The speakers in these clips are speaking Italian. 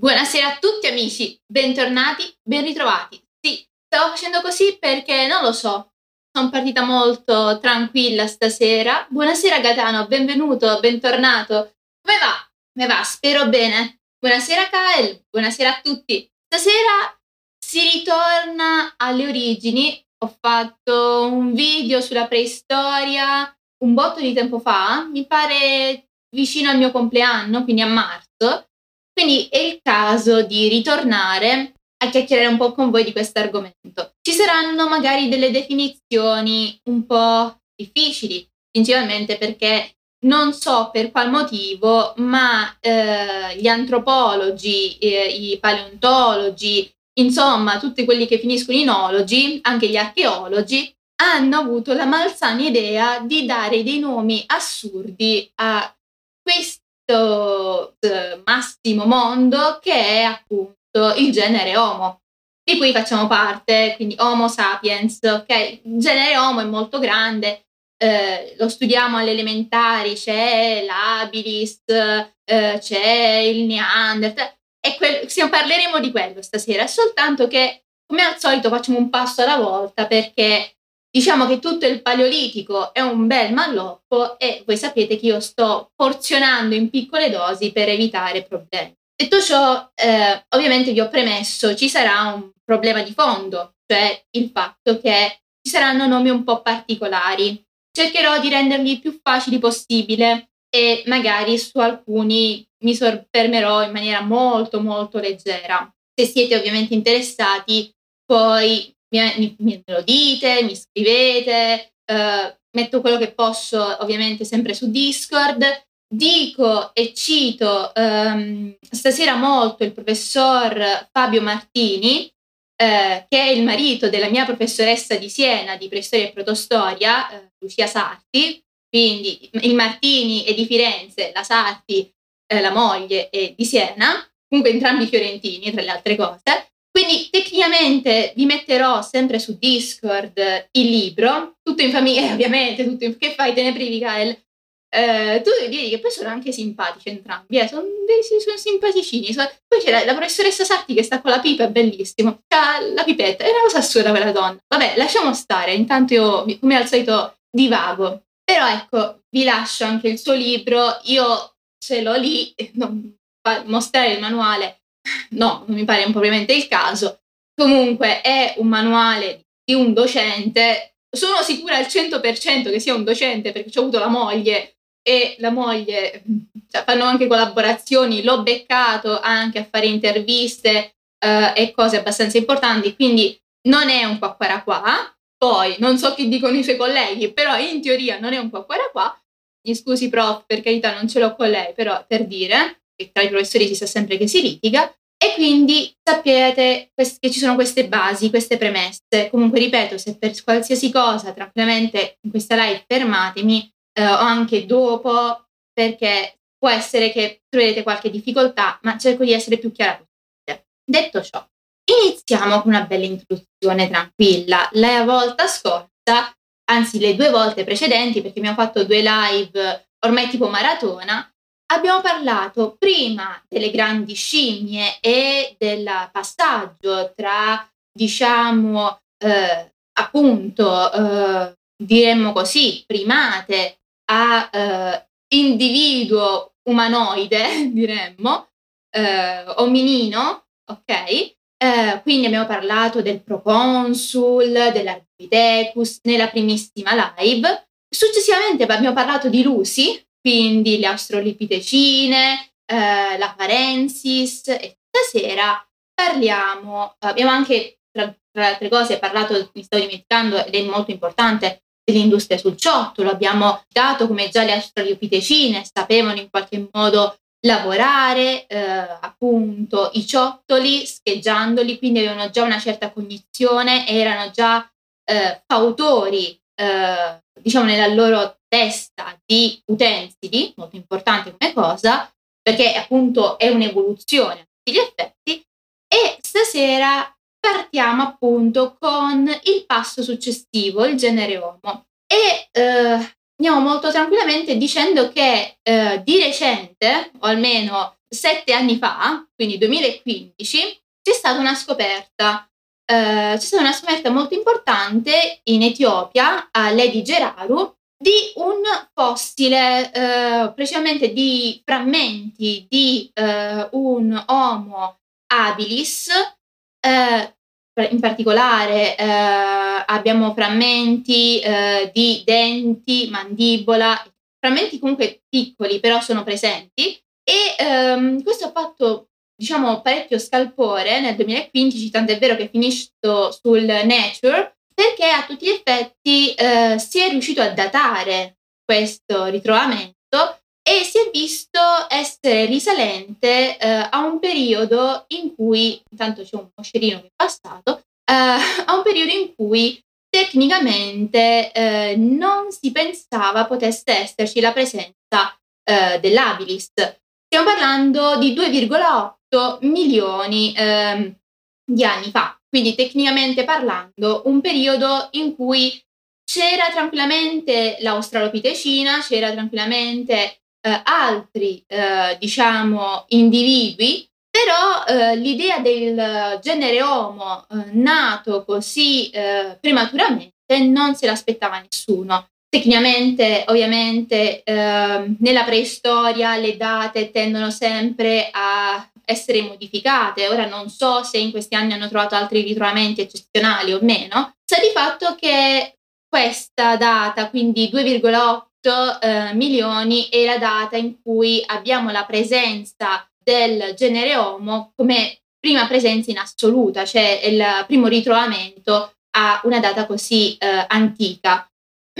Buonasera a tutti amici, bentornati, ben ritrovati. Sì, stavo facendo così perché non lo so, sono partita molto tranquilla stasera. Buonasera Gatano, benvenuto, bentornato. Come va? Come va? Spero bene. Buonasera Kael, buonasera a tutti. Stasera si ritorna alle origini. Ho fatto un video sulla preistoria un botto di tempo fa, mi pare vicino al mio compleanno, quindi a marzo quindi è il caso di ritornare a chiacchierare un po' con voi di questo argomento. Ci saranno magari delle definizioni un po' difficili, principalmente perché non so per qual motivo, ma eh, gli antropologi, eh, i paleontologi, insomma tutti quelli che finiscono in ologi, anche gli archeologi, hanno avuto la malsana idea di dare dei nomi assurdi a questi questo eh, massimo mondo che è appunto il genere Homo, di cui facciamo parte, quindi Homo sapiens, ok? Il genere Homo è molto grande, eh, lo studiamo alle elementari, c'è l'Abilis, eh, c'è il Neanderthal, e quel, parleremo di quello stasera, soltanto che come al solito facciamo un passo alla volta perché Diciamo che tutto il paleolitico è un bel malloppo e voi sapete che io sto porzionando in piccole dosi per evitare problemi. Detto ciò, eh, ovviamente vi ho premesso, ci sarà un problema di fondo, cioè il fatto che ci saranno nomi un po' particolari. Cercherò di renderli più facili possibile e magari su alcuni mi soffermerò in maniera molto molto leggera. Se siete ovviamente interessati, poi mi, mi, lo dite, mi scrivete, eh, metto quello che posso ovviamente sempre su Discord. Dico e cito ehm, stasera molto il professor Fabio Martini, eh, che è il marito della mia professoressa di Siena di preistoria e protostoria, eh, Lucia Sarti. Quindi il Martini è di Firenze, la Sarti, la moglie, è di Siena, comunque entrambi fiorentini tra le altre cose. Quindi tecnicamente vi metterò sempre su Discord il libro, tutto in famiglia, eh, ovviamente, tutto in, che fai, te ne privi Gael? Eh, tu vedi che poi sono anche simpatici entrambi, eh, sono, sono simpaticini. Sono... Poi c'è la, la, professoressa Sarti che sta con la pipa, è bellissimo. C'ha la pipetta, è una cosa assurda quella donna. Vabbè, lasciamo stare, intanto io, come al solito, divago. Però ecco, vi lascio anche il suo libro, io ce l'ho lì, non mostrare il manuale no, non mi pare propriamente il caso. Comunque è un manuale di un docente. Sono sicura al 100% che sia un docente perché ho avuto la moglie e la moglie cioè, fanno anche collaborazioni, l'ho beccato anche a fare interviste eh, e cose abbastanza importanti, quindi non è un qua qua. Poi non so che dicono i suoi colleghi, però in teoria non è un qua qua qua. Mi scusi prof, per carità non ce l'ho con lei, però per dire che tra i professori si sa sempre che si litiga. E quindi sappiate che ci sono queste basi, queste premesse. Comunque, ripeto, se per qualsiasi cosa tranquillamente in questa live fermatemi eh, o anche dopo, perché può essere che troverete qualche difficoltà, ma cerco di essere più chiara possibile. Detto ciò, iniziamo con una bella introduzione tranquilla. La volta scorsa, anzi le due volte precedenti, perché abbiamo fatto due live ormai tipo maratona, abbiamo parlato prima delle grandi scimmie e del passaggio tra, diciamo, eh, appunto, eh, diremmo così, primate a eh, individuo umanoide, diremmo, eh, ominino, ok? Eh, quindi abbiamo parlato del proconsul, dell'Archipithecus nella primissima live. Successivamente abbiamo parlato di Lucy, quindi le astrolipitecine, eh, la parensis e stasera parliamo, abbiamo anche tra, tra, le altre cose parlato, mi sto dimenticando ed è molto importante, dell'industria sul ciottolo, abbiamo dato come già le astrolipitecine sapevano in qualche modo lavorare eh, appunto i ciottoli scheggiandoli, quindi avevano già una certa cognizione, erano già eh, fautori eh, diciamo nella loro testa di utensili, molto importante come cosa, perché appunto è un'evoluzione a tutti gli effetti, e stasera partiamo appunto con il passo successivo, il genere Homo. E eh, andiamo molto tranquillamente dicendo che eh, di recente, o almeno sette anni fa, quindi 2015, c'è stata una scoperta. Uh, c'è stata una scoperta molto importante in Etiopia, a Lady Geraru, di un fossile, uh, precisamente di frammenti di uh, un Homo habilis, in particolare abbiamo frammenti di denti, mandibola, frammenti comunque piccoli però sono presenti. E um, questo ha fatto diciamo parecchio scalpore nel 2015, tant'è vero che è finito sul Nature, perché a tutti gli effetti eh, si è riuscito a datare questo ritrovamento e si è visto essere risalente eh, a un periodo in cui, intanto c'è un moscerino che è passato, eh, a un periodo in cui tecnicamente eh, non si pensava potesse esserci la presenza eh, dell'Abilis. Stiamo parlando di 2,8 milioni eh, di anni fa, quindi tecnicamente parlando un periodo in cui c'era tranquillamente l'australopitecina, c'era tranquillamente eh, altri, eh, diciamo, individui, però eh, l'idea del genere Homo eh, nato così eh, prematuramente non se l'aspettava nessuno. Tecnicamente, ovviamente, eh, nella preistoria le date tendono sempre a essere modificate. Ora non so se in questi anni hanno trovato altri ritrovamenti eccezionali o meno. Sta di fatto che questa data, quindi 2,8 eh, milioni, è la data in cui abbiamo la presenza del genere Homo come prima presenza in assoluta, cioè il primo ritrovamento a una data così eh, antica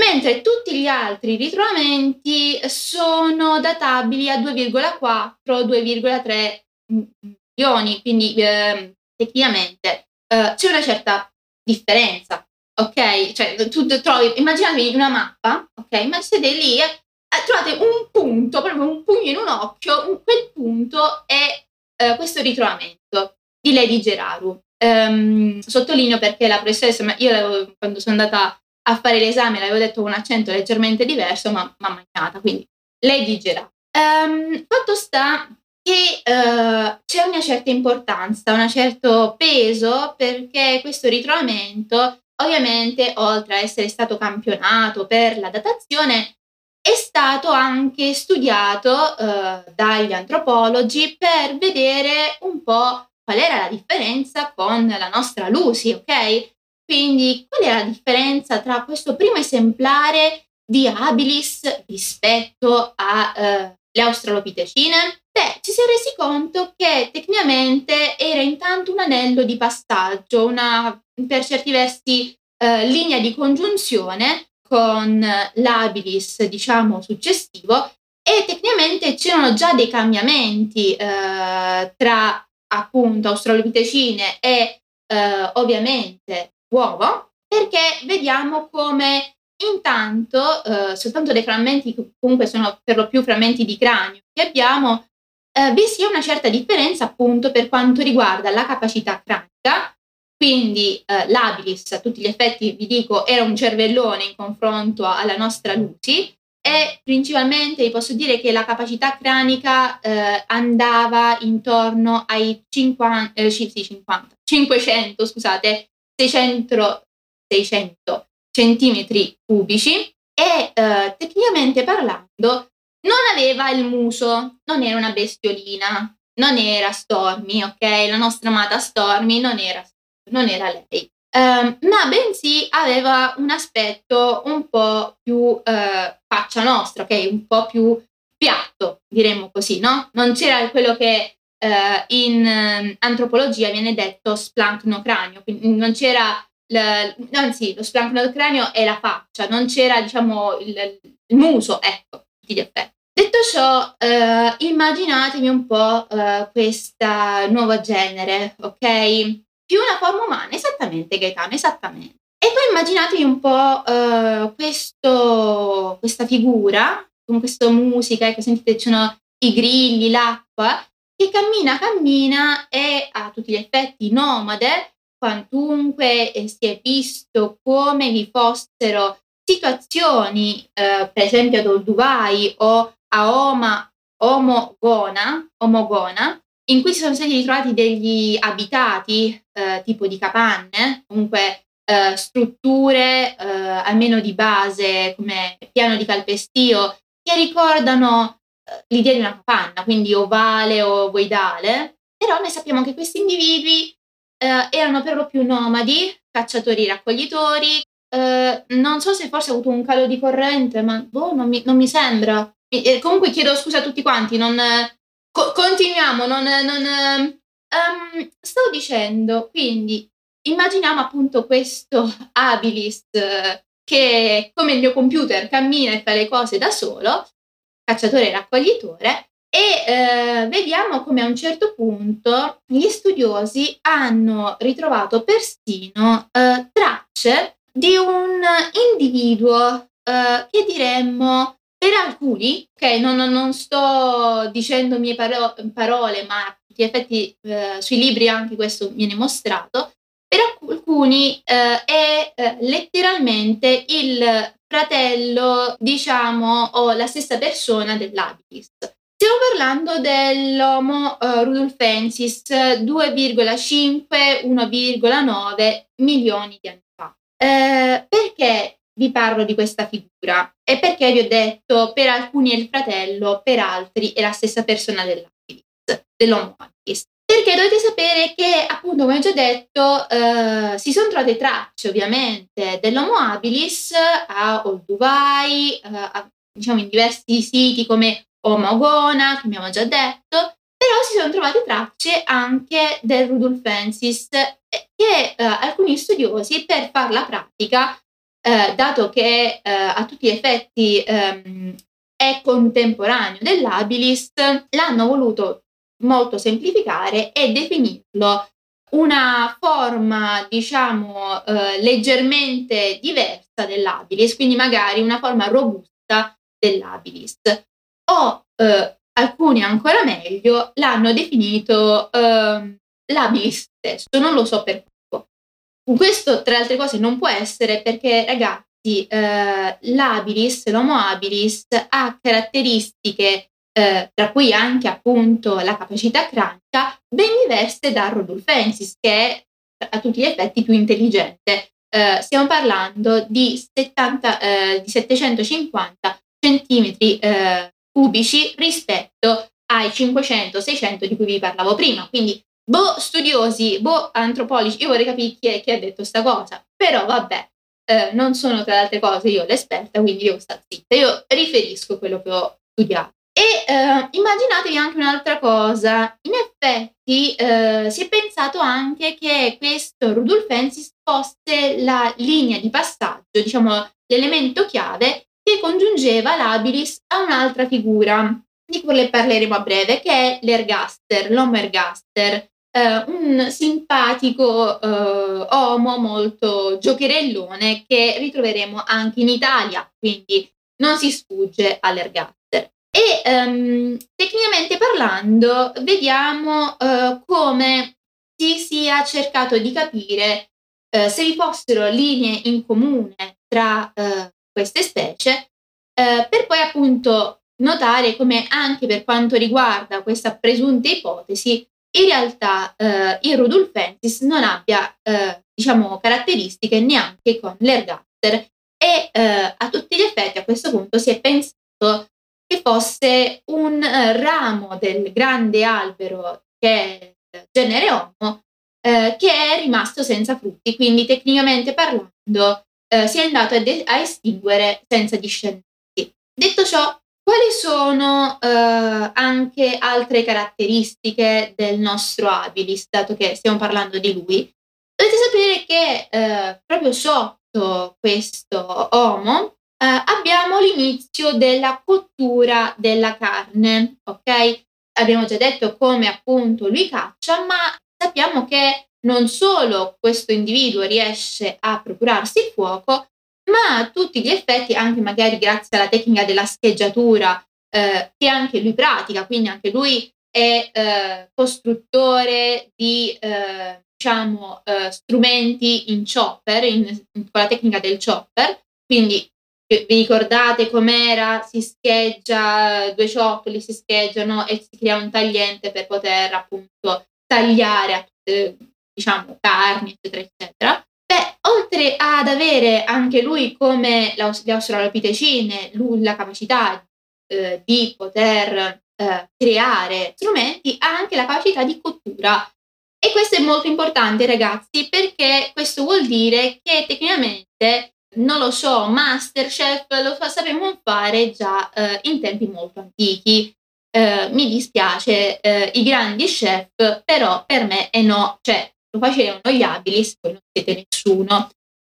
mentre tutti gli altri ritrovamenti sono databili a 2,4-2,3 milioni, quindi eh, tecnicamente eh, c'è una certa differenza, ok? Cioè tu trovi, immaginatevi una mappa, ok? Ma siete lì e eh, trovate un punto, proprio un pugno in un occhio, quel punto è eh, questo ritrovamento di Lady Geraru. Um, sottolineo perché la professoressa, io quando sono andata a fare l'esame l'avevo detto con un accento leggermente diverso, ma mi ha mangiata, quindi lei digerà. Um, fatto sta che uh, c'è una certa importanza, un certo peso perché questo ritrovamento, ovviamente, oltre a essere stato campionato per la datazione, è stato anche studiato uh, dagli antropologi per vedere un po' qual era la differenza con la nostra Lucy, ok? Quindi qual è la differenza tra questo primo esemplare di habilis rispetto alle eh, australopitecine? Beh, ci si è resi conto che tecnicamente era intanto un anello di passaggio, una per certi versi eh, linea di congiunzione con l'habilis, diciamo, successivo e tecnicamente c'erano già dei cambiamenti eh, tra appunto australopitecine e eh, ovviamente uovo perché vediamo come intanto eh, soltanto dei frammenti comunque sono per lo più frammenti di cranio che abbiamo eh, vi sia una certa differenza appunto per quanto riguarda la capacità cranica quindi eh, l'abilis a tutti gli effetti vi dico era un cervellone in confronto alla nostra Lucy e principalmente vi posso dire che la capacità cranica eh, andava intorno ai 50, eh, sì, 50 500 scusate 600, 600 centimetri cubici e eh, tecnicamente parlando non aveva il muso, non era una bestiolina, non era Stormy, ok? La nostra amata Stormy non era, non era lei. Um, ma bensì aveva un aspetto un po' più uh, faccia nostra, ok? Un po' più piatto, diremmo così, no? Non c'era quello che uh, in uh, antropologia viene detto splancnocranio, quindi non c'era, l- anzi lo splancnocranio è la faccia, non c'era diciamo il, il muso, ecco, effetti. Detto ciò, uh, immaginatevi un po' questa nuova genere, ok? Più una forma umana, esattamente Gaetano, esattamente. E poi immaginatevi un po' questo, questa figura, con questa musica, ecco, sentite, ci sono i grilli, l'acqua, che cammina, cammina e a tutti gli effetti nomade, quantunque eh, si è visto come vi fossero situazioni, eh, per esempio ad Olduvai o a Oma Omogona, Omogona, in cui sono stati ritrovati degli abitati eh, tipo di capanne, comunque eh, strutture eh, almeno di base come piano di calpestio che ricordano eh, l'idea di una capanna, quindi ovale o ovoidale, però noi sappiamo che questi individui eh, erano per lo più nomadi, cacciatori raccoglitori, eh, non so se forse ha avuto un calo di corrente, ma boh, non mi, non mi sembra. E, comunque chiedo scusa a tutti quanti, non, co- continuiamo, non, non um, stavo dicendo, quindi immaginiamo appunto questo Abilis che come il mio computer cammina e fa le cose da solo, cacciatore e raccoglitore, e eh, vediamo come a un certo punto gli studiosi hanno ritrovato persino eh, tracce di un individuo eh, che diremmo per alcuni, ok, non, non sto dicendo mie paro- parole, ma gli effetti eh, sui libri anche questo viene mostrato, per alcuni eh, è eh, letteralmente il fratello, diciamo, o la stessa persona dell'Abilis. Stiamo parlando dell'Homo uh, rudolfensis 2,5-1,9 milioni di anni. Eh, perché vi parlo di questa figura e perché vi ho detto per alcuni è il fratello, per altri è la stessa persona dell'Abilis, dell'Homo habilis. Perché dovete sapere che, appunto, come ho già detto, eh, si sono trovate tracce ovviamente dell'Homo habilis a Olduvai, eh, a, diciamo in diversi siti come Omogona, che abbiamo già detto, però si sono trovate tracce anche del Rudolfensis che eh, alcuni studiosi per farla pratica eh, dato che eh, a tutti gli effetti ehm, è contemporaneo dell'Abilis, l'hanno voluto molto semplificare e definirlo una forma, diciamo, eh, leggermente diversa dell'Abilis, quindi magari una forma robusta dell'Abilis. O eh, alcuni ancora meglio l'hanno definito eh, l'Abilis stesso, non lo so per questo, tra le altre cose, non può essere perché, ragazzi, eh, l'abilis, l'homo habilis, ha caratteristiche, eh, tra cui anche appunto la capacità cranica, ben diverse da Rodolfensis, che è a tutti gli effetti più intelligente. Eh, stiamo parlando di, 70, eh, di 750 centimetri eh, cubici rispetto ai 500-600 di cui vi parlavo prima. Quindi boh, studiosi, boh, antropologi, io vorrei capire chi, è, chi ha detto questa cosa, però vabbè, eh, non sono tra le altre cose io l'esperta, quindi io sto zitta, io riferisco quello che ho studiato. E eh, immaginatevi anche un'altra cosa, in effetti eh, si è pensato anche che questo Rudolfensis fosse la linea di passaggio, diciamo l'elemento chiave che congiungeva l'Abilis a un'altra figura, di cui le parleremo a breve, che è l'Ergaster, l'Homo Ergaster, eh, un simpatico eh, uomo molto giocherellone che ritroveremo anche in Italia, quindi non si sfugge all'ergaster. E ehm, tecnicamente parlando, vediamo eh, come si sia cercato di capire eh, se vi fossero linee in comune tra eh, queste specie, eh, per poi appunto notare come anche per quanto riguarda questa presunta ipotesi in realtà eh, il Rudolfensis non abbia eh, diciamo caratteristiche neanche con l'ergaster e eh, a tutti gli effetti a questo punto si è pensato che fosse un eh, ramo del grande albero che è il genere Homo eh, che è rimasto senza frutti, quindi tecnicamente parlando eh, si è andato a, de- a estinguere senza discendenti. Detto ciò, quali sono eh, anche altre caratteristiche del nostro Abilis, dato che stiamo parlando di lui? Dovete sapere che eh, proprio sotto questo Homo eh, abbiamo l'inizio della cottura della carne, ok? Abbiamo già detto come appunto lui caccia, ma sappiamo che non solo questo individuo riesce a procurarsi il fuoco, ma a tutti gli effetti, anche magari grazie alla tecnica della scheggiatura eh, che anche lui pratica, quindi anche lui è eh, costruttore di eh, diciamo, eh, strumenti in chopper, in, in, con la tecnica del chopper, quindi vi ricordate com'era? Si scheggia due ciottoli, si scheggiano e si crea un tagliente per poter appunto tagliare diciamo carni, eccetera, eccetera. Oltre ad avere anche lui come le australopitecine, la capacità eh, di poter eh, creare strumenti, ha anche la capacità di cottura. E questo è molto importante, ragazzi, perché questo vuol dire che tecnicamente non lo so, Masterchef lo sapevamo fare già eh, in tempi molto antichi. Eh, mi dispiace, eh, i grandi chef, però per me è no, cioè lo facevano gli abilis, voi non siete nessuno,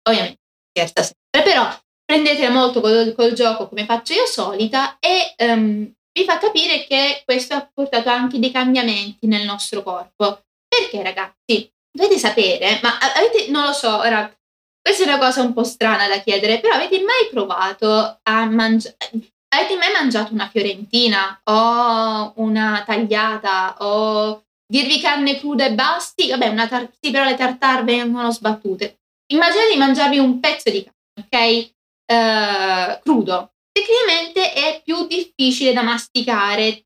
ovviamente scherza sempre, però prendete molto col, col, gioco come faccio io solita e um, vi fa capire che questo ha portato anche dei cambiamenti nel nostro corpo. Perché ragazzi, dovete sapere, ma avete, non lo so, ora questa è una cosa un po' strana da chiedere, però avete mai provato a mangiare... Avete mai mangiato una fiorentina o una tagliata o dirvi carne cruda e basti? Vabbè, una tar- sì, però le tartare vengono sbattute. Immaginate di mangiarvi un pezzo di carne, ok? Uh, crudo. Tecnicamente è più difficile da masticare,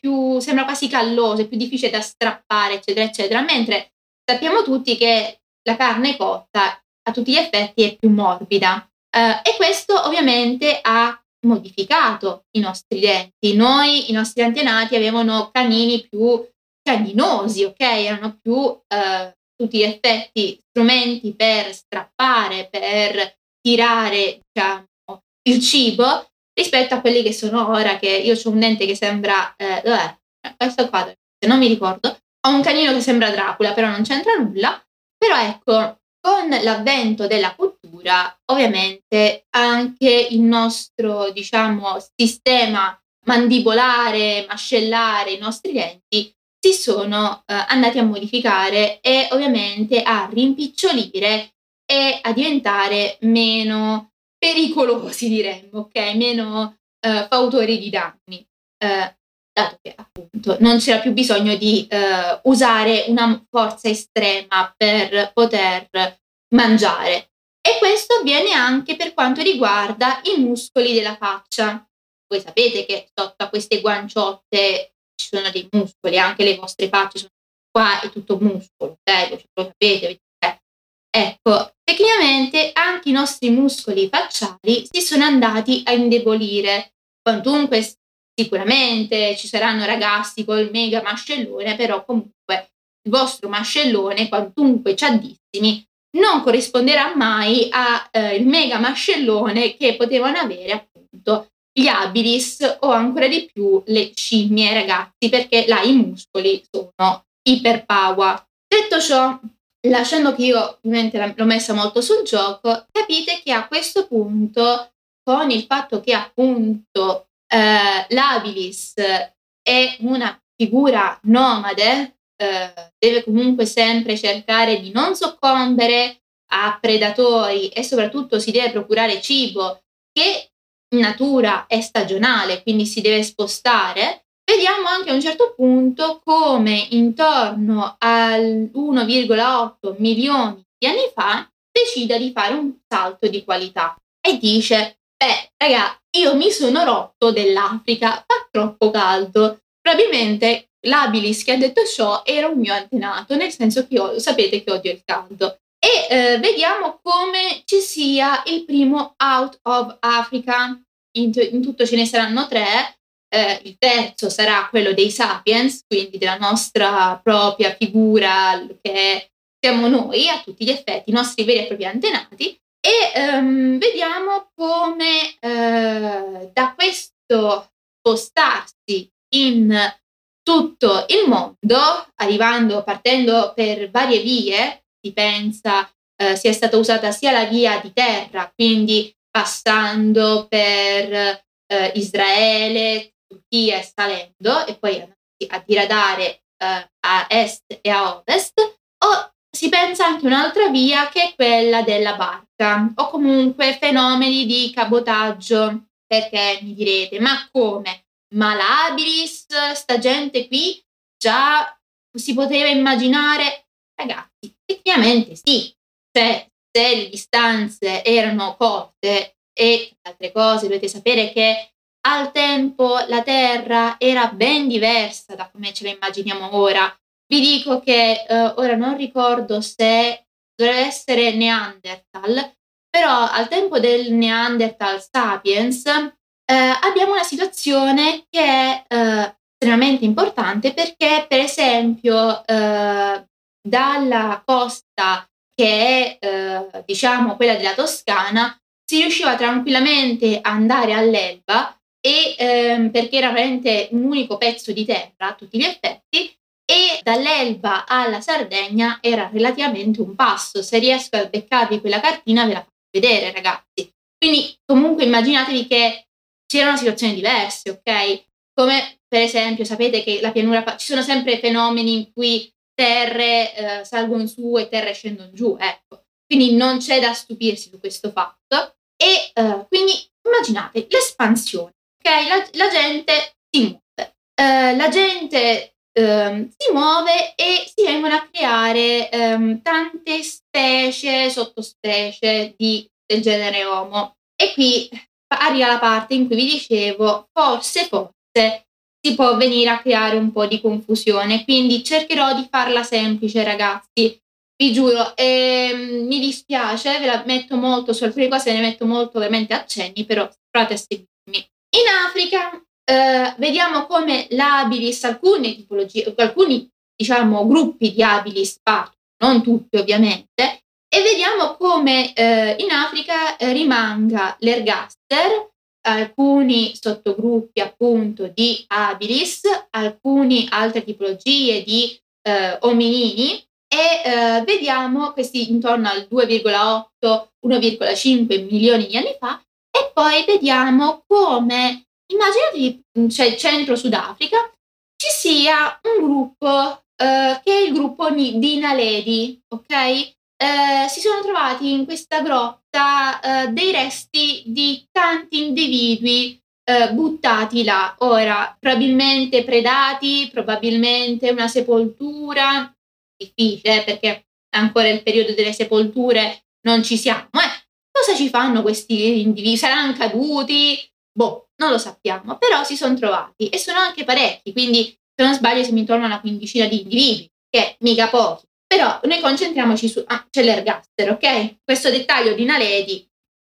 più, sembra quasi calloso, è più difficile da strappare, eccetera, eccetera. Mentre sappiamo tutti che la carne cotta a tutti gli effetti è più morbida. Uh, e questo ovviamente ha modificato i nostri denti. Noi, i nostri antenati, avevano canini più caninosi, ok? Erano più uh, tutti gli effetti strumenti per strappare, per tirare, diciamo, il cibo rispetto a quelli che sono ora, che io ho un dente che sembra, eh, dov'è? Questo qua, se non mi ricordo, ho un canino che sembra Dracula, però non c'entra nulla. Però ecco, con l'avvento della cultura, ovviamente anche il nostro, diciamo, sistema mandibolare, mascellare, i nostri denti si sono eh, andati a modificare e ovviamente a rimpicciolire e a diventare meno pericolosi, diremmo, ok? Meno eh, fautori di danni. Eh, dato che appunto non c'era più bisogno di eh, usare una forza estrema per poter mangiare. E questo avviene anche per quanto riguarda i muscoli della faccia. Voi sapete che sotto a queste guanciotte ci sono dei muscoli, anche le vostre facce sono qua, è tutto muscolo, ok? Lo sapete, Ecco, tecnicamente anche i nostri muscoli facciali si sono andati a indebolire. Quantunque Sicuramente ci saranno ragazzi col mega mascellone, però comunque il vostro mascellone, quantunque ciaddissimi, non corrisponderà mai al eh, mega mascellone che potevano avere appunto gli abilis o ancora di più le scimmie ragazzi, perché là i muscoli sono iperpower. Detto ciò, lasciando che io ovviamente l'ho messa molto sul gioco, capite che a questo punto, con il fatto che appunto eh, l'Abilis è una figura nomade, eh, deve comunque sempre cercare di non soccombere a predatori e soprattutto si deve procurare cibo che natura è stagionale, quindi si deve spostare. Vediamo anche a un certo punto come intorno al 1,8 milioni di anni fa decida di fare un salto di qualità e dice Beh, raga, io mi sono rotto dell'Africa, fa troppo caldo. Probabilmente l'abilis che ha detto ciò era un mio antenato, nel senso che io, sapete che odio il caldo. E eh, vediamo come ci sia il primo Out of Africa. In, in tutto ce ne saranno tre. Eh, il terzo sarà quello dei sapiens, quindi della nostra propria figura che siamo noi a tutti gli effetti, i nostri veri e propri antenati e um, vediamo come uh, da questo spostarsi in tutto il mondo, arrivando, partendo per varie vie, si pensa uh, sia stata usata sia la via di terra, quindi passando per uh, Israele, Turchia e salendo, e poi a diradare a est e a ovest, o si pensa anche un'altra via che è quella della barca o comunque fenomeni di cabotaggio. Perché mi direte, ma come? Ma l'Abilis, sta gente qui, già si poteva immaginare? Ragazzi, effettivamente sì, cioè se le distanze erano corte e altre cose dovete sapere che al tempo la Terra era ben diversa da come ce la immaginiamo ora. Vi dico che eh, ora non ricordo se dovrebbe essere Neanderthal, però al tempo del Neanderthal sapiens eh, abbiamo una situazione che è eh, estremamente importante perché, per esempio, eh, dalla costa che è, eh, diciamo, quella della Toscana, si riusciva tranquillamente a andare all'Elba e ehm, perché era veramente un unico pezzo di terra a tutti gli effetti e dall'Elba alla Sardegna era relativamente un passo. Se riesco a beccarvi quella cartina ve la faccio vedere, ragazzi. Quindi comunque immaginatevi che c'erano situazioni diverse, ok? Come per esempio sapete che la pianura ci sono sempre fenomeni in cui terre eh, salgono su e terre scendono giù, ecco. Quindi non c'è da stupirsi su questo fatto. E eh, quindi immaginate l'espansione, ok? La, la gente si muove. Eh, la gente ehm, si muove e si vengono a creare ehm, tante specie, sottospecie di, del genere Homo. E qui arriva la parte in cui vi dicevo, forse, forse si può venire a creare un po' di confusione. Quindi cercherò di farla semplice, ragazzi. Vi giuro, ehm, mi dispiace, ve la metto molto su alcune cose, ne metto molto ovviamente accenni, però provate a seguirmi. In Africa eh, vediamo come l'abilis, alcune tipologie, alcuni diciamo gruppi di abilis partono, non tutti ovviamente, e vediamo come eh, in Africa eh, rimanga l'ergaster, alcuni sottogruppi appunto di habilis, alcune altre tipologie di eh, ominini e eh, vediamo questi intorno al 2,8-1,5 milioni di anni fa e poi vediamo come immaginatevi cioè centro Sudafrica ci sia un gruppo eh, che è il gruppo di Naledi, ok? Eh, si sono trovati in questa grotta eh, dei resti di tanti individui eh, buttati là. Ora, probabilmente predati, probabilmente una sepoltura, difficile perché ancora il periodo delle sepolture non ci siamo. Eh, cosa ci fanno questi individui? Saranno caduti? Boh, non lo sappiamo, però si sono trovati e sono anche parecchi, quindi se non sbaglio siamo intorno a una quindicina di individui, che mica pochi. Però noi concentriamoci su... Ah, c'è l'ergaster, ok? Questo dettaglio di Naledi,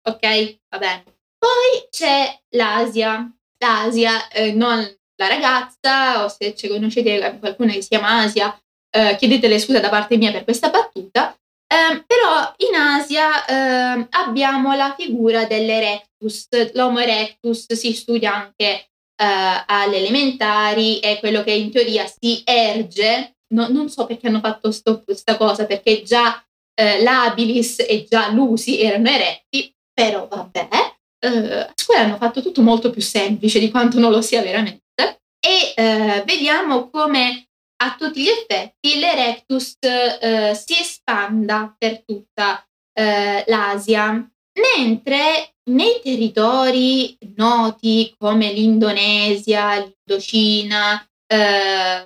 ok? Va bene. Poi c'è l'Asia. L'Asia, eh, non la ragazza, o se conoscete qualcuno che si chiama Asia, eh, chiedetele scusa da parte mia per questa battuta. Eh, però in Asia ehm, abbiamo la figura dell'Erectus. L'Homo erectus si studia anche eh, alle elementari, è quello che in teoria si erge no, non so perché hanno fatto questa cosa, perché già eh, l'Abilis e già l'Usi erano eretti, però vabbè, eh, a scuola hanno fatto tutto molto più semplice di quanto non lo sia veramente. E eh, vediamo come a tutti gli effetti l'Erectus eh, si espanda per tutta eh, l'Asia, mentre nei territori noti come l'Indonesia, l'Indocina, eh,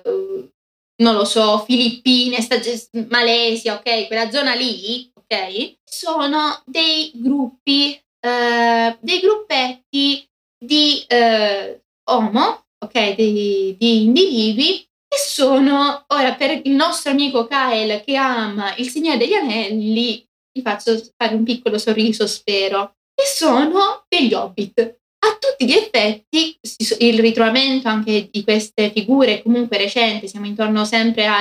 non lo so, Filippine, Malesia, ok, quella zona lì, ok, sono dei gruppi, eh, dei gruppetti di eh, Homo, ok, di, di individui che sono, ora per il nostro amico Kyle che ama il Signore degli Anelli, gli faccio fare un piccolo sorriso, spero, che sono degli hobbit tutti gli effetti il ritrovamento anche di queste figure comunque recenti, siamo intorno sempre a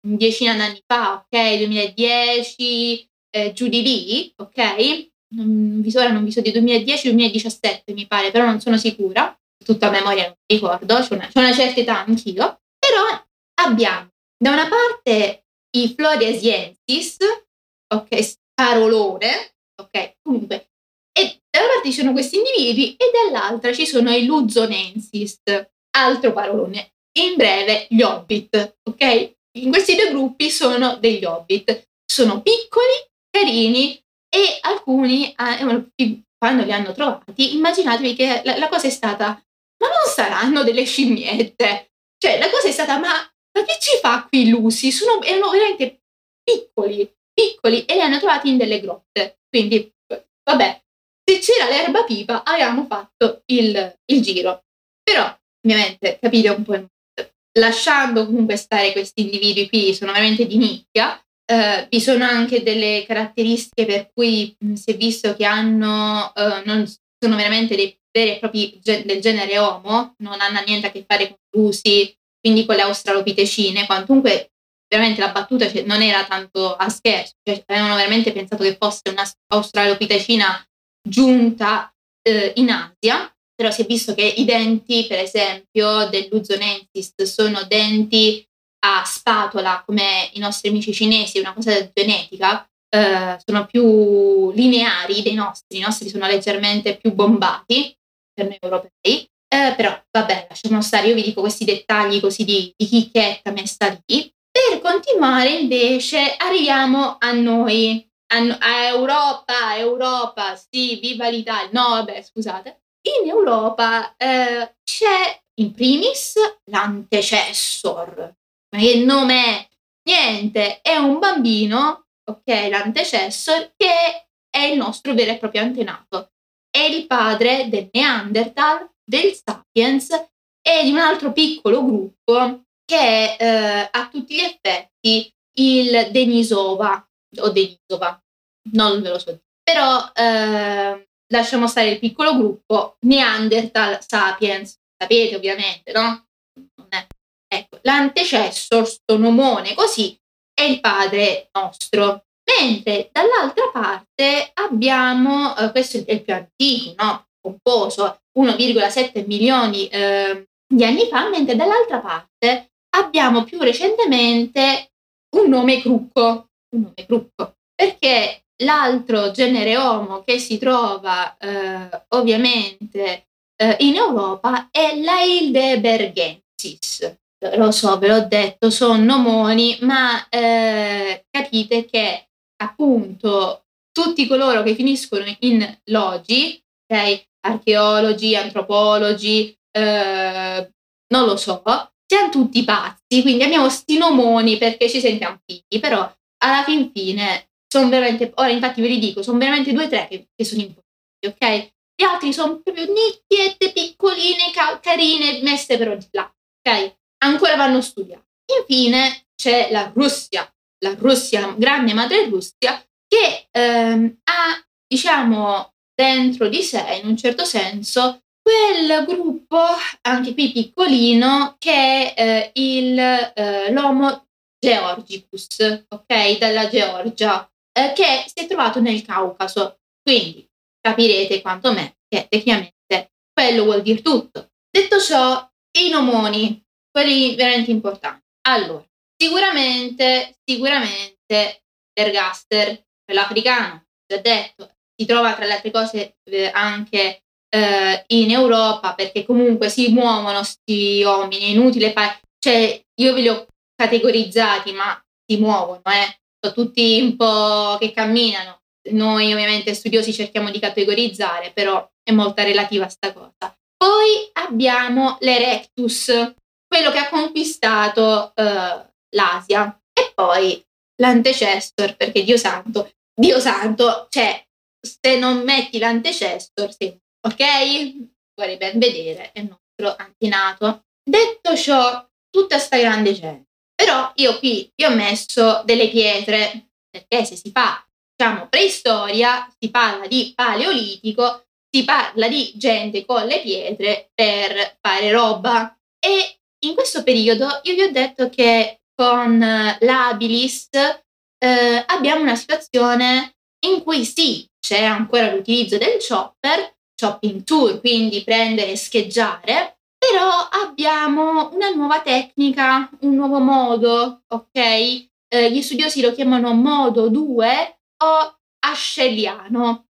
decina d'anni fa, ok? 2010, eh, giù di lì, ok? Non vi so, ora non vi so di 2010-2017 mi pare, però non sono sicura, tutta memoria non ricordo, c'è una, una certa età anch'io, però abbiamo da una parte i Floriesiensis, ok, parolone, ok, comunque da una parte ci sono questi individui e dall'altra ci sono i Luzonensis, altro parolone. In breve, gli Hobbit, ok? In questi due gruppi sono degli Hobbit. Sono piccoli, carini e alcuni, eh, quando li hanno trovati, immaginatevi che la, la cosa è stata, ma non saranno delle scimmiette? Cioè, la cosa è stata, ma, ma che ci fa qui Lucy? Sono, erano veramente piccoli, piccoli e li hanno trovati in delle grotte. Quindi, vabbè, se c'era l'erba pipa avevamo fatto il, il giro. Però, ovviamente, capite un po' il mood. Lasciando comunque stare questi individui qui, sono veramente di nicchia, eh, vi sono anche delle caratteristiche per cui mh, si è visto che hanno, eh, non sono veramente dei veri e propri gen- del genere Homo, non hanno niente a che fare con i rusi, quindi con le australopitecine, quantunque veramente la battuta cioè, non era tanto a scherzo, cioè, avevano veramente pensato che fosse una australopitecina giunta eh, in Asia, però si è visto che i denti, per esempio, dell'Uzonensis sono denti a spatola come i nostri amici cinesi, una cosa genetica, eh, sono più lineari dei nostri, i nostri sono leggermente più bombati per noi europei, eh, però vabbè, lasciamo stare, io vi dico questi dettagli così di, di chicchetta messa lì. Per continuare invece arriviamo a noi, a, Europa, Europa, sì, viva l'Italia, no vabbè scusate, in Europa eh, c'è in primis l'antecessor, ma che nome è? Niente, è un bambino, ok, l'antecessor, che è il nostro vero e proprio antenato. È il padre del Neanderthal, del Sapiens e di un altro piccolo gruppo che è eh, a tutti gli effetti il Denisova o Denisova, non ve lo so dire. Però eh, lasciamo stare il piccolo gruppo Neanderthal Sapiens, sapete ovviamente, no? Ecco, l'antecesso, sto nomone così, è il padre nostro. Mentre dall'altra parte abbiamo, eh, questo è il più antico, no? composo, 1,7 milioni eh, di anni fa, mentre dall'altra parte abbiamo più recentemente un nome crucco, un nome crucco, perché l'altro genere Homo che si trova eh, ovviamente eh, in Europa è l'Hildebergensis. Lo so, ve l'ho detto, sono nomoni, ma eh, capite che appunto tutti coloro che finiscono in logi, okay, archeologi, antropologi, eh, non lo so, siamo tutti pazzi, quindi abbiamo sti nomoni perché ci sentiamo figli, però alla fin fine sono veramente, ora infatti ve li dico, sono veramente due o tre che, che sono importanti, ok? Gli altri sono proprio nicchiette, piccoline, ca- carine, messe però di là, ok? Ancora vanno studiati. Infine c'è la Russia, la Russia, grande madre Russia, che ehm, ha, diciamo, dentro di sé, in un certo senso, quel gruppo, anche qui piccolino, che è eh, il, eh, l'Homo Georgicus, ok, dalla Georgia, eh, che si è trovato nel Caucaso. Quindi capirete quanto me che tecnicamente quello vuol dire tutto. Detto ciò, i nomoni, quelli veramente importanti. Allora, sicuramente, sicuramente l'ergaster, quello africano, già detto, si trova tra le altre cose eh, anche eh, in Europa perché comunque si muovono questi uomini, è inutile fare, cioè io ve li ho categorizzati ma si muovono, eh tutti un po' che camminano. Noi ovviamente studiosi cerchiamo di categorizzare, però è molto relativa sta cosa. Poi abbiamo l'Erectus, quello che ha conquistato uh, l'Asia. E poi l'antecessor, perché Dio santo, Dio santo, cioè se non metti l'antecessor, sì, ok? Vorrei ben vedere, è il nostro antenato. Detto ciò, tutta sta grande gente però io qui vi ho messo delle pietre, perché se si fa, diciamo, preistoria, si parla di paleolitico, si parla di gente con le pietre per fare roba. E in questo periodo io vi ho detto che con l'Abilis eh, abbiamo una situazione in cui sì, c'è ancora l'utilizzo del chopper, chopping tool, quindi prendere e scheggiare, però abbiamo una nuova tecnica, un nuovo modo, ok? Eh, gli studiosi lo chiamano modo 2 o ascelliano.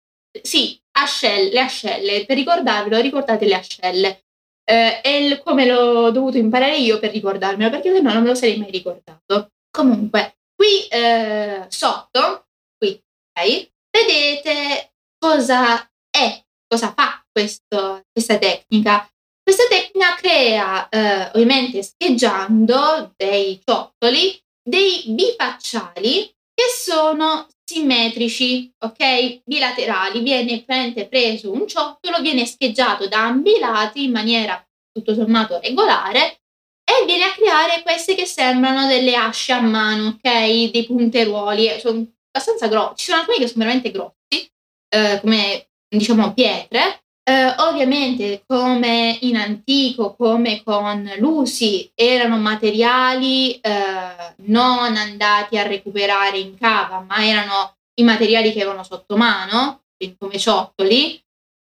Sì, ascelle, le ascelle, per ricordarvelo, ricordate le ascelle. Eh, è come l'ho dovuto imparare io per ricordarmelo, perché se no non me lo sarei mai ricordato. Comunque, qui eh, sotto, qui, ok, vedete cosa è, cosa fa questo, questa tecnica. Questa tecnica crea, eh, ovviamente scheggiando dei ciottoli, dei bifacciali che sono simmetrici, ok? Bilaterali, viene preso un ciottolo, viene scheggiato da ambi i lati in maniera tutto sommato regolare e viene a creare queste che sembrano delle asce a mano, ok? Dei punteruoli, sono abbastanza grossi, ci sono alcuni che sono veramente grossi, eh, come diciamo pietre, eh, ovviamente come in antico, come con l'usi, erano materiali eh, non andati a recuperare in cava, ma erano i materiali che avevano sotto mano, come ciottoli.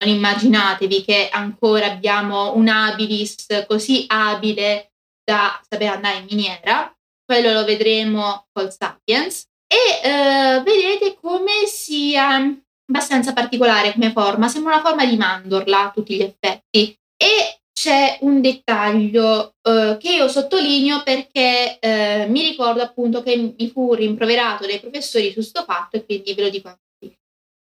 Non immaginatevi che ancora abbiamo un abilis così abile da sapere andare in miniera, quello lo vedremo col Sapiens. E eh, vedete come sia abbastanza particolare come forma, sembra una forma di mandorla a tutti gli effetti. E c'è un dettaglio eh, che io sottolineo perché eh, mi ricordo appunto che mi fu rimproverato dai professori su sto fatto e quindi ve lo dico anche.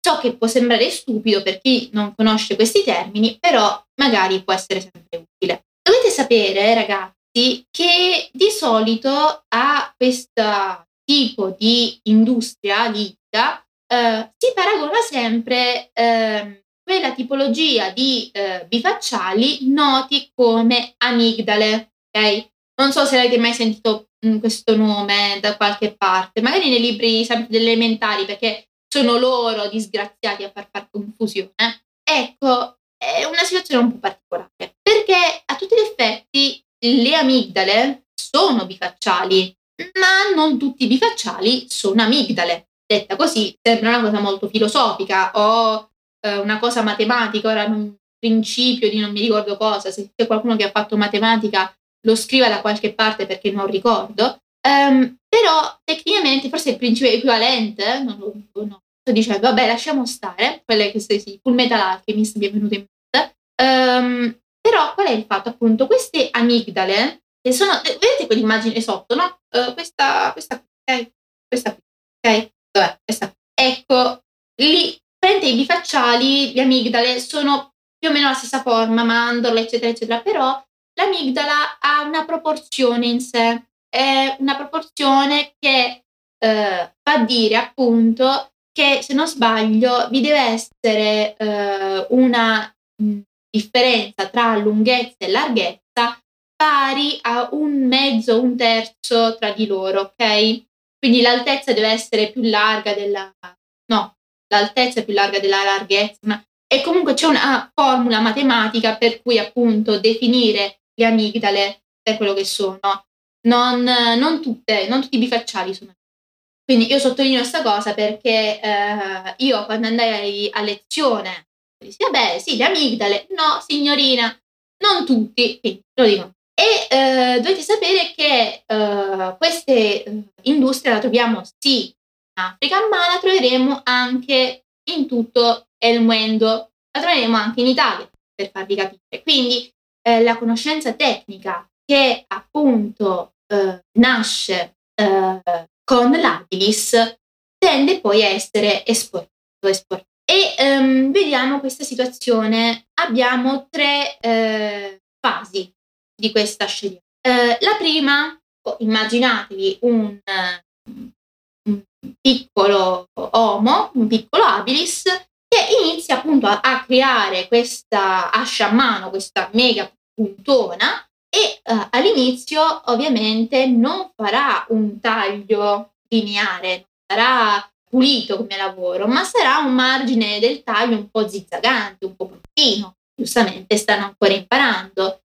So che può sembrare stupido per chi non conosce questi termini, però magari può essere sempre utile. Dovete sapere, ragazzi, che di solito a questo tipo di industria litica eh, si paragona sempre eh, quella tipologia di eh, bifacciali noti come amigdale. Okay? Non so se avete mai sentito mh, mm, questo nome da qualche parte, magari nei libri delle elementari, perché sono loro disgraziati a far far confusione. Ecco, è una situazione un po' particolare, perché a tutti gli effetti le amigdale sono bifacciali, ma non tutti i bifacciali sono amigdale detta così sembra una cosa molto filosofica o eh, una cosa matematica, ora un principio di non mi ricordo cosa, se c'è qualcuno che ha fatto matematica lo scriva da qualche parte perché non ricordo, um, però tecnicamente forse il principio equivalente, non lo dico, no, dicendo, vabbè lasciamo stare, quelle che sì, Full Metal Alchemist mi è venuto in mente, um, però qual è il fatto appunto, queste amigdale, che sono, eh, vedete quell'immagine sotto, no? Uh, questa, questa, ok? Questa qui, ok? Vabbè. Ecco, lì, i bifacciali, le amigdale sono più o meno la stessa forma, mandorla, eccetera, eccetera, però l'amigdala ha una proporzione in sé, è una proporzione che eh, fa dire appunto che se non sbaglio vi deve essere eh, una differenza tra lunghezza e larghezza pari a un mezzo, un terzo tra di loro, ok? Quindi l'altezza deve essere più larga della... no, l'altezza è più larga della larghezza. E comunque c'è una formula matematica per cui appunto definire le amigdale per quello che sono. Non, non, tutte, non tutti i bifacciali sono. Quindi io sottolineo questa cosa perché eh, io quando andai a lezione dissi, vabbè sì, le amigdale, no signorina, non tutti, quindi lo dico. E eh, dovete sapere che eh, queste eh, industrie la troviamo sì in Africa, ma la troveremo anche in tutto il mondo, la troveremo anche in Italia, per farvi capire. Quindi eh, la conoscenza tecnica che appunto eh, nasce eh, con l'Abilis tende poi a essere esportato. esportato. E ehm, vediamo questa situazione. Abbiamo tre fasi di questa scegliera. Eh, la prima, immaginatevi un, un, piccolo Homo, un piccolo Habilis, che inizia appunto a, a creare questa ascia a mano, questa mega puntona, e eh, all'inizio ovviamente non farà un taglio lineare, sarà pulito come lavoro, ma sarà un margine del taglio un po' zizzagante, un po' bruttino. Giustamente stanno ancora imparando.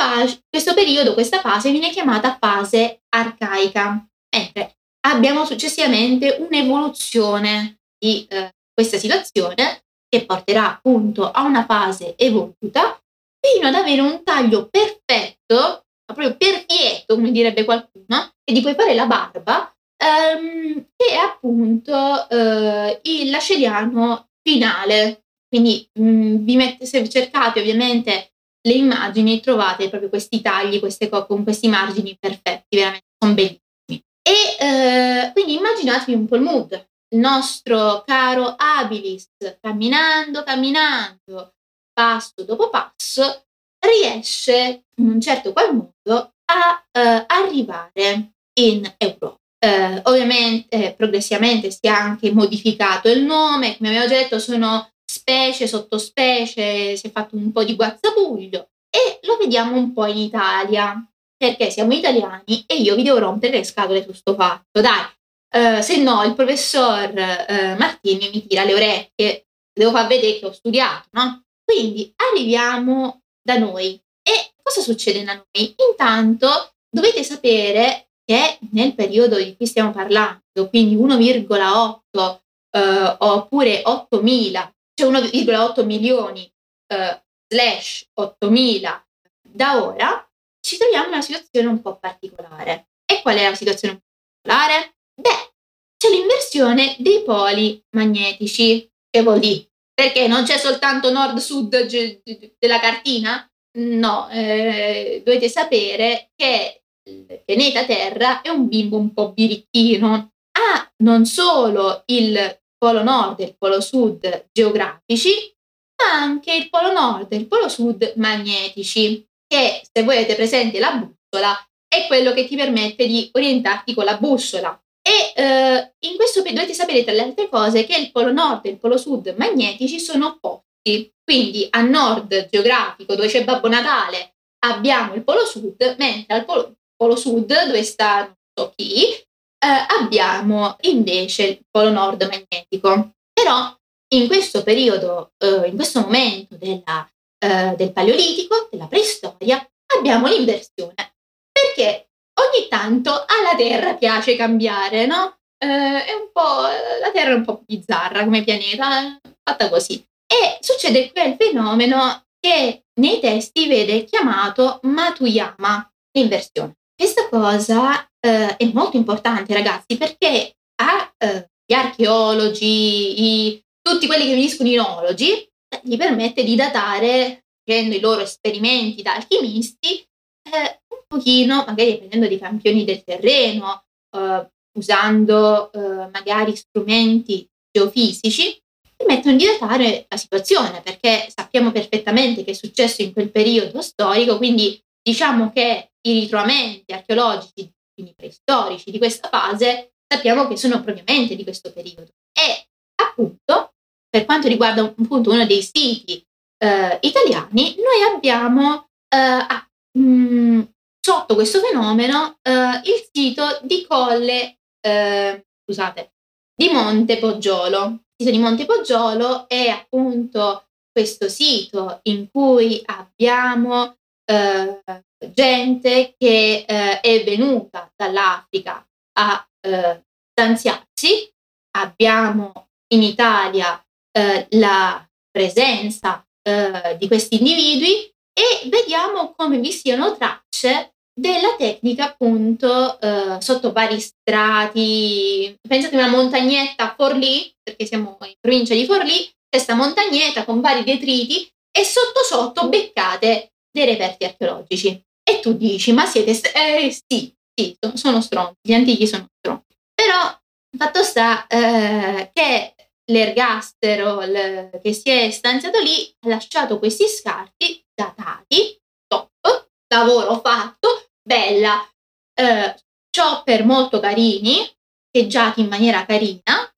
Fase, questo periodo, questa fase viene chiamata fase arcaica, mentre abbiamo successivamente un'evoluzione di eh, questa situazione che porterà appunto a una fase evoluta fino ad avere un taglio perfetto, proprio perfetto, come direbbe qualcuno, e di cui fare la barba, ehm, che è appunto eh, il lasceriano finale. Quindi mh, mm, vi mette, se cercate ovviamente le immagini trovate proprio questi tagli, queste co- con questi margini perfetti, veramente sono bellissimi. E eh, quindi immaginatevi un po' il mood, il nostro caro Abilis, camminando, camminando, passo dopo passo, riesce in un certo qual modo a eh, arrivare in Europa. Eh, ovviamente progressivamente si è anche modificato il nome, come abbiamo già detto sono specie, sottospecie, si è fatto un po' di guazzabuglio e lo vediamo un po' in Italia, perché siamo italiani e io vi devo rompere le scatole su questo fatto. Dai, eh, se no il professor eh, Martini mi tira le orecchie, devo far vedere che ho studiato, no? Quindi arriviamo da noi. E cosa succede da noi? Intanto dovete sapere che nel periodo di cui stiamo parlando, quindi 1,8 eh, oppure 8.000, cioè 1,8 milioni eh, slash 8.000 da ora, ci troviamo in una situazione un po' particolare. E qual è la situazione un po' particolare? Beh, c'è l'inversione dei poli magnetici. Che vuol dire? Perché non c'è soltanto nord-sud della cartina? No, eh, dovete sapere che il pianeta Terra è un bimbo un po' birichino. Ha non solo il polo nord e il polo sud geografici, ma anche il polo nord e il polo sud magnetici, che se voi avete presente la bussola è quello che ti permette di orientarti con la bussola. E eh, in questo dovete sapere tra le altre cose che il polo nord e il polo sud magnetici sono opposti. Quindi a nord geografico, dove c'è Babbo Natale, abbiamo il polo sud, mentre al polo, polo sud, dove sta non so chi, eh, abbiamo invece il polo nord magnetico. Però in questo periodo, eh, in questo momento della, eh, del Paleolitico, della preistoria, abbiamo l'inversione. Perché ogni tanto alla Terra piace cambiare, no? Eh, è un po', la Terra è un po' bizzarra come pianeta, fatta così. E succede quel fenomeno che nei testi vede chiamato Matuyama, l'inversione. Questa cosa eh, è molto importante, ragazzi, perché agli eh, archeologi, i, tutti quelli che finiscono in ologi, eh, gli permette di datare, facendo i loro esperimenti da alchimisti, eh, un pochino, magari prendendo dei campioni del terreno, eh, usando magari strumenti geofisici, permettono di datare la situazione, perché sappiamo perfettamente che è successo in quel periodo storico, quindi diciamo che i ritrovamenti archeologici, quindi preistorici di questa fase, sappiamo che sono propriamente di questo periodo. E appunto, per quanto riguarda appunto uno dei siti eh, italiani, noi abbiamo eh, a, mh, mm, sotto questo fenomeno eh, il sito di Colle, eh, scusate, di Monte Poggiolo. Il sito di Monte Poggiolo è appunto questo sito in cui abbiamo eh, gente che eh, è venuta dall'Africa a eh, stanziarsi. Abbiamo in Italia eh, la presenza eh, di questi individui e vediamo come vi siano tracce della tecnica appunto eh, sotto vari strati. Pensate a una montagnetta a Forlì, perché siamo in provincia di Forlì, questa montagnetta con vari detriti e sotto sotto beccate dei reperti archeologici. E tu dici, ma siete... St- eh sì, sì, sono stronzi, gli antichi sono stronzi. Però fatto sta eh, che l'ergastero l- che si è stanziato lì ha lasciato questi scarti datati, top, lavoro fatto, bella, eh, chopper molto carini, scheggiati in maniera carina,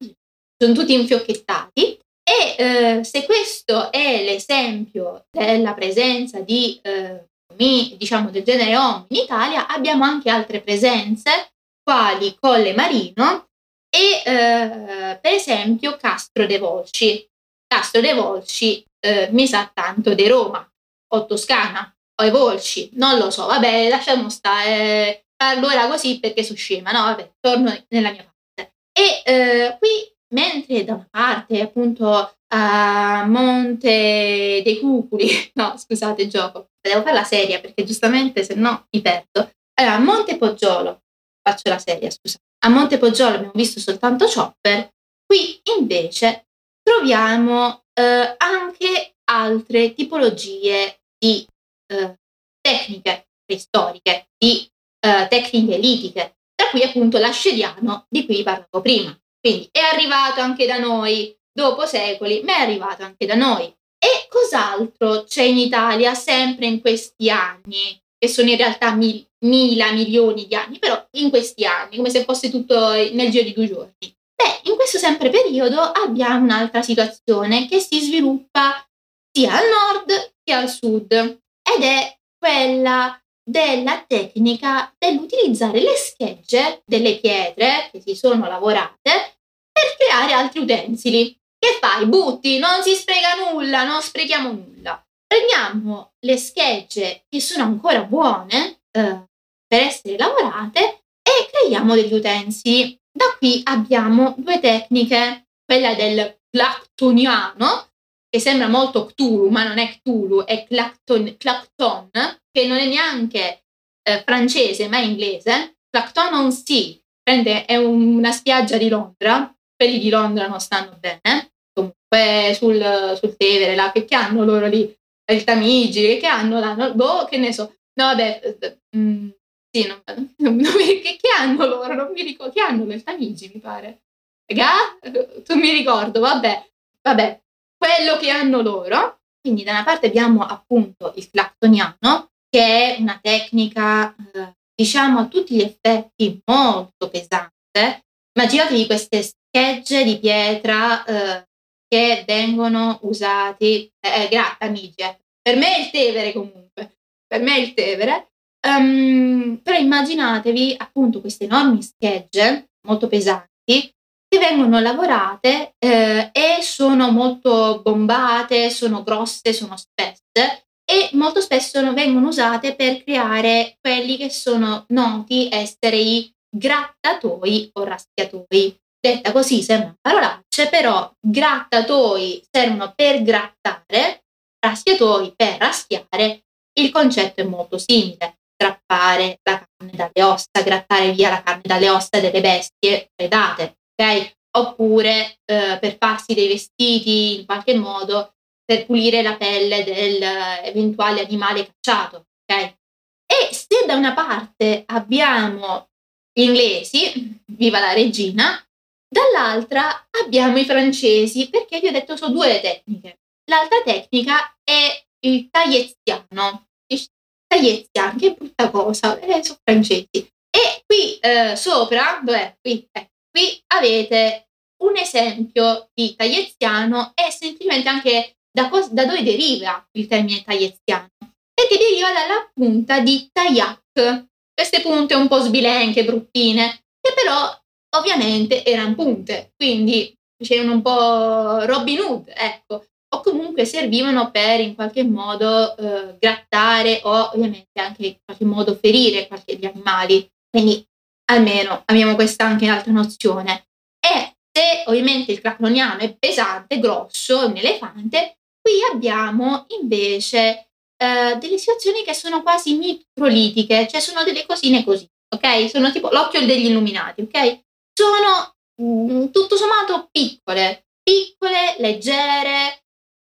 sono tutti infiocchettati e eh, se questo è l'esempio della presenza di eh, diciamo del genere Om in Italia, abbiamo anche altre presenze quali Colle Marino e eh, per esempio Castro de Volci. Castro de Volci eh, mi sa tanto di Roma o Toscana o i Volci, non lo so, vabbè, lasciamo stare, parlo ora così perché sono scema, no, vabbè, torno nella mia parte. E eh, qui, mentre da una parte appunto a Monte dei Cuculi, no, scusate, gioco, devo fare la serie perché giustamente se no mi perdo. Allora, a Monte Poggiolo, faccio la serie, scusate a Montepoggiolo abbiamo visto soltanto chopper, qui invece troviamo eh, anche altre tipologie di eh, tecniche preistoriche, di eh, tecniche litiche, tra cui appunto l'ascediano di cui parlavo prima. Quindi è arrivato anche da noi, dopo secoli, ma è arrivato anche da noi. E cos'altro c'è in Italia sempre in questi anni? che sono in realtà mil, mila milioni di anni, però in questi anni, come se fosse tutto nel giro di due giorni. Beh, in questo sempre periodo abbiamo un'altra situazione che si sviluppa sia al nord che al sud ed è quella della tecnica dell'utilizzare le schegge delle pietre che si sono lavorate creare altri utensili. Che fai? Butti, non si spreca nulla, non sprechiamo nulla. Prendiamo le schegge che sono ancora buone eh, per essere lavorate e creiamo degli utensili. Da qui abbiamo due tecniche, quella del clactoniano, che sembra molto Cthulhu, ma non è Cthulhu, è Clacton, Clacton che non è neanche eh, francese, ma è inglese. Clacton on Sea, è un, una spiaggia di Londra, quelli di Londra non stanno bene, comunque sul, sul Tevere, là, che, che hanno loro lì, il Tamigi, che hanno là, no, boh, che ne so. No, vabbè, eh, mm, sì, non, non, non, che, che hanno loro? Non mi ricordo, che hanno il Tamigi, mi pare. Ga? Tu mi ricordo, vabbè, vabbè, quello che hanno loro. Quindi da una parte abbiamo appunto il clactoniano, che è una tecnica, eh, diciamo, a tutti gli effetti molto pesante. Immaginatevi queste schegge di pietra eh, che vengono usati, eh, grazie amici, eh. per me è il Tevere comunque, per me è il Tevere, um, però immaginatevi appunto queste enormi schegge molto pesanti che vengono lavorate eh, e sono molto bombate, sono grosse, sono spesse e molto spesso vengono usate per creare quelli che sono noti essere i grattatoi o raschiatoi. Detta così sembra parolacce, però grattatoi servono per grattare, raschiatoi per raschiare. Il concetto è molto simile. Strappare la carne dalle ossa, grattare via la carne dalle ossa delle bestie predate, ok? Oppure eh, per farsi dei vestiti in qualche modo per pulire la pelle dell'eventuale animale cacciato. Okay? E se da una parte abbiamo gli inglesi, viva la regina, dall'altra abbiamo i francesi, perché vi ho detto sono due tecniche. L'altra tecnica è il tagliezziano. Tagliezziano, che brutta cosa, eh, sono francesi. E qui eh, sopra, dov'è? Qui, eh, qui avete un esempio di tagliezziano e semplicemente anche da, cos- da dove deriva il termine tagliezziano? Perché deriva dalla punta di Tayak, queste punte un po' sbilenche, bruttine, che però ovviamente erano punte, quindi facevano un po' Robin Hood, ecco, o comunque servivano per in qualche modo eh, grattare o ovviamente anche in qualche modo ferire qualche di animali. Quindi almeno abbiamo questa anche altra nozione. E se ovviamente il cracloniano è pesante, grosso, un elefante, Qui abbiamo invece eh, delle situazioni che sono quasi microlitiche, cioè sono delle cosine così, ok? Sono tipo l'occhio degli illuminati, ok? Sono mm, tutto sommato piccole, piccole, leggere.